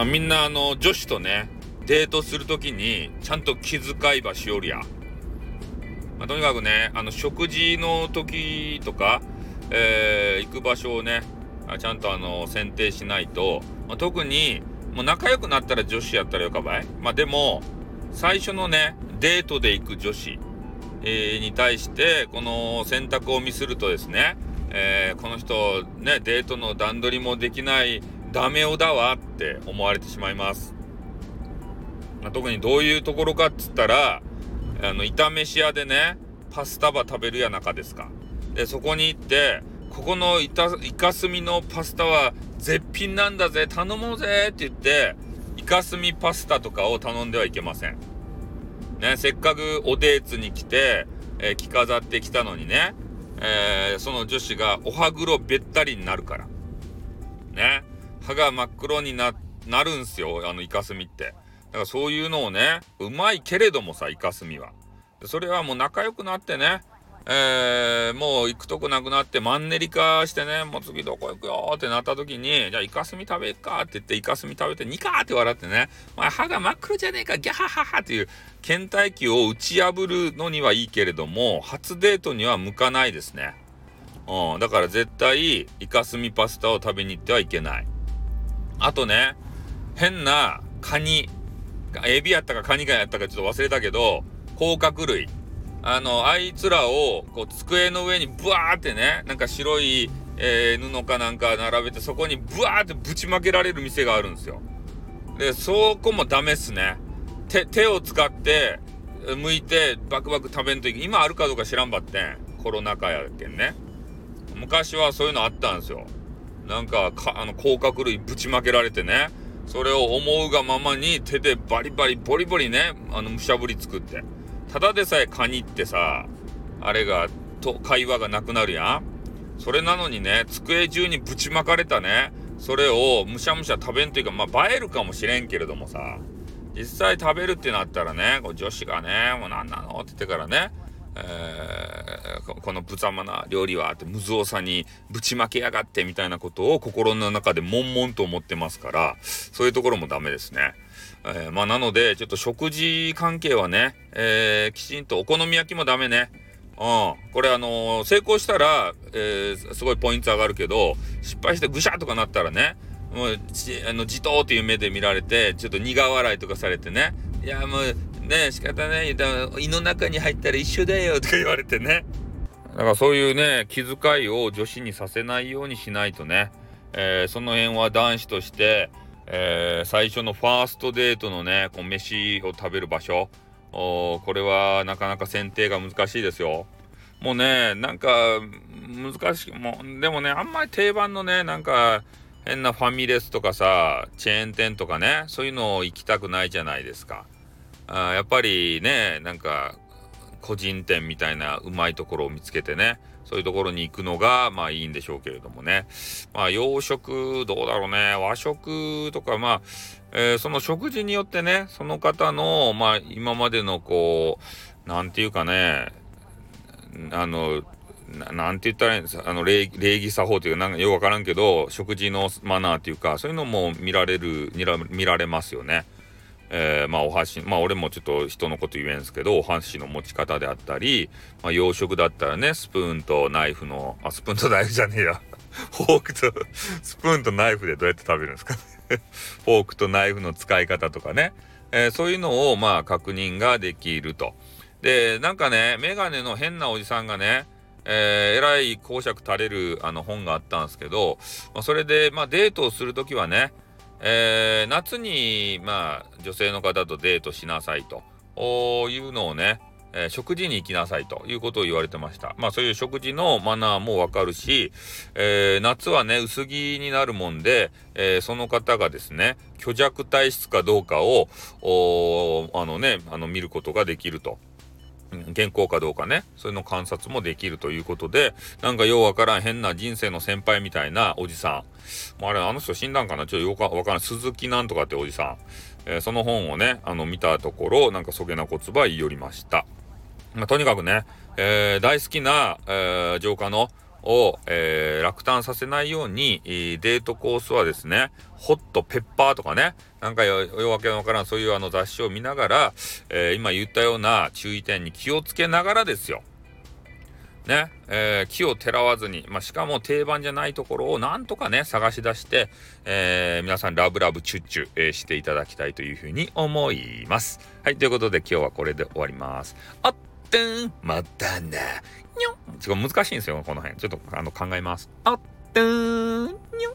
まあ、みんなあの女子とねデートする時にちゃんと気遣いばしおるや、まあ、とにかくねあの食事の時とか、えー、行く場所をねちゃんとあの選定しないと、まあ、特にもう仲良くなったら女子やったらよかばい。まあでも最初のねデートで行く女子、えー、に対してこの選択をミスるとですね、えー、この人ねデートの段取りもできないダメ男だわって思われてしまいます。まあ、特にどういうところかっつったら、あの、炒飯屋でね、パスタば食べるや中ですか。で、そこに行って、ここのイカスミのパスタは絶品なんだぜ、頼もうぜって言って、イカスミパスタとかを頼んではいけません。ね、せっかくおデーツに来て、えー、着飾ってきたのにね、えー、その女子がお歯黒べったりになるから。ね。歯が真っ黒にな、るんすよ、あのイカスミって。だからそういうのをね、うまいけれどもさ、イカスミは。それはもう仲良くなってね、えー、もう行くとこなくなってマンネリ化してね、もう次どこ行くよってなった時に、じゃあイカスミ食べっかって言ってイカスミ食べてニカーって笑ってね、まあ、歯が真っ黒じゃねえか、ギャハハハっていう倦怠期を打ち破るのにはいいけれども、初デートには向かないですね。うん、だから絶対イカスミパスタを食べに行ってはいけない。あとね、変なカニ、エビやったかカニかやったかちょっと忘れたけど、甲殻類。あの、あいつらを、こう、机の上にブワーってね、なんか白い、えー、布かなんか並べて、そこにブワーってぶちまけられる店があるんですよ。で、そこもダメっすね。手、手を使って、剥いて、バクバク食べんといけ今あるかどうか知らんばってん。コロナ禍やけんね。昔はそういうのあったんですよ。なんかかあの甲殻類ぶちまけられてねそれを思うがままに手でバリバリボリボリねあのむしゃぶり作ってただでさえカニってさあれがと会話がなくなるやんそれなのにね机中にぶちまかれたねそれをむしゃむしゃ食べんというかまあ映えるかもしれんけれどもさ実際食べるってなったらねこう女子がね「もう何なの?」って言ってからねえー、このぶざまな料理はって無造作にぶちまけやがってみたいなことを心の中で悶々と思ってますからそういうところもダメですね。えー、まあなのでちょっと食事関係はね、えー、きちんとお好み焼きもダメね。うん、これあの、成功したら、えー、すごいポイント上がるけど失敗してぐしゃとかなったらねもうあのじとーという目で見られてちょっと苦笑いとかされてねいやもうね仕方ない。胃の中に入ったら一緒だよとか言われてね。だからそういうね気遣いを女子にさせないようにしないとね、えー、その辺は男子として、えー、最初のファーストデートのねこう飯を食べる場所。おこれはなかなか選定が難しいですよ。もうねなんか難しい。もうでもねあんまり定番のねなんか変なファミレスとかさチェーン店とかねそういうのを行きたくないじゃないですか。あやっぱりねなんか個人店みたいなうまいところを見つけてねそういうところに行くのがまあいいんでしょうけれどもねまあ洋食どうだろうね和食とかまあ、えー、その食事によってねその方のまあ今までのこう何て言うかねあのなんて言ったらいいんですあの礼儀作法というかなんかよくわからんけど食事のマナーというかそういうのも見られる見られますよね。えー、まあお箸まあ俺もちょっと人のこと言えんすけどお箸の持ち方であったり、まあ、洋食だったらねスプーンとナイフのあスプーンとナイフじゃねえや。フォークとスプーンとナイフでどうやって食べるんですかね。フォークとナイフの使い方とかね、えー、そういうのをまあ確認ができると。でなんかねメガネの変なおじさんがねえー、えらい講釈垂れるあの本があったんですけど、まあ、それで、まあ、デートをする時はね、えー、夏に、まあ、女性の方とデートしなさいというのをね、えー、食事に行きなさいということを言われてました。まあそういう食事のマナーもわかるし、えー、夏はね、薄着になるもんで、えー、その方がですね、虚弱体質かどうかを、あのね、あの見ることができると。原稿かどうかね、そういうの観察もできるということで、なんかようわからん変な人生の先輩みたいなおじさん。あれ、あの人死んだんかな？ちょっとよくわからん。鈴木なんとかっておじさん。えー、その本をね、あの、見たところ、なんかそげな言葉言い寄りました。まあ、とにかくね、えー、大好きな、えー、浄化のを、えー、落胆させないように、デートコースはですね、ホットペッパーとかね、なんかよ、よわけのわからん、そういうあの雑誌を見ながら、えー、今言ったような注意点に気をつけながらですよ。ね、えー、木をてらわずに、まあ、しかも定番じゃないところをなんとかね、探し出して、えー、皆さんラブラブチュッチュ、えー、していただきたいというふうに思います。はい、ということで今日はこれで終わります。あってん、またな、にょちょっと難しいんですよ、この辺。ちょっとあの考えます。あってん、にょ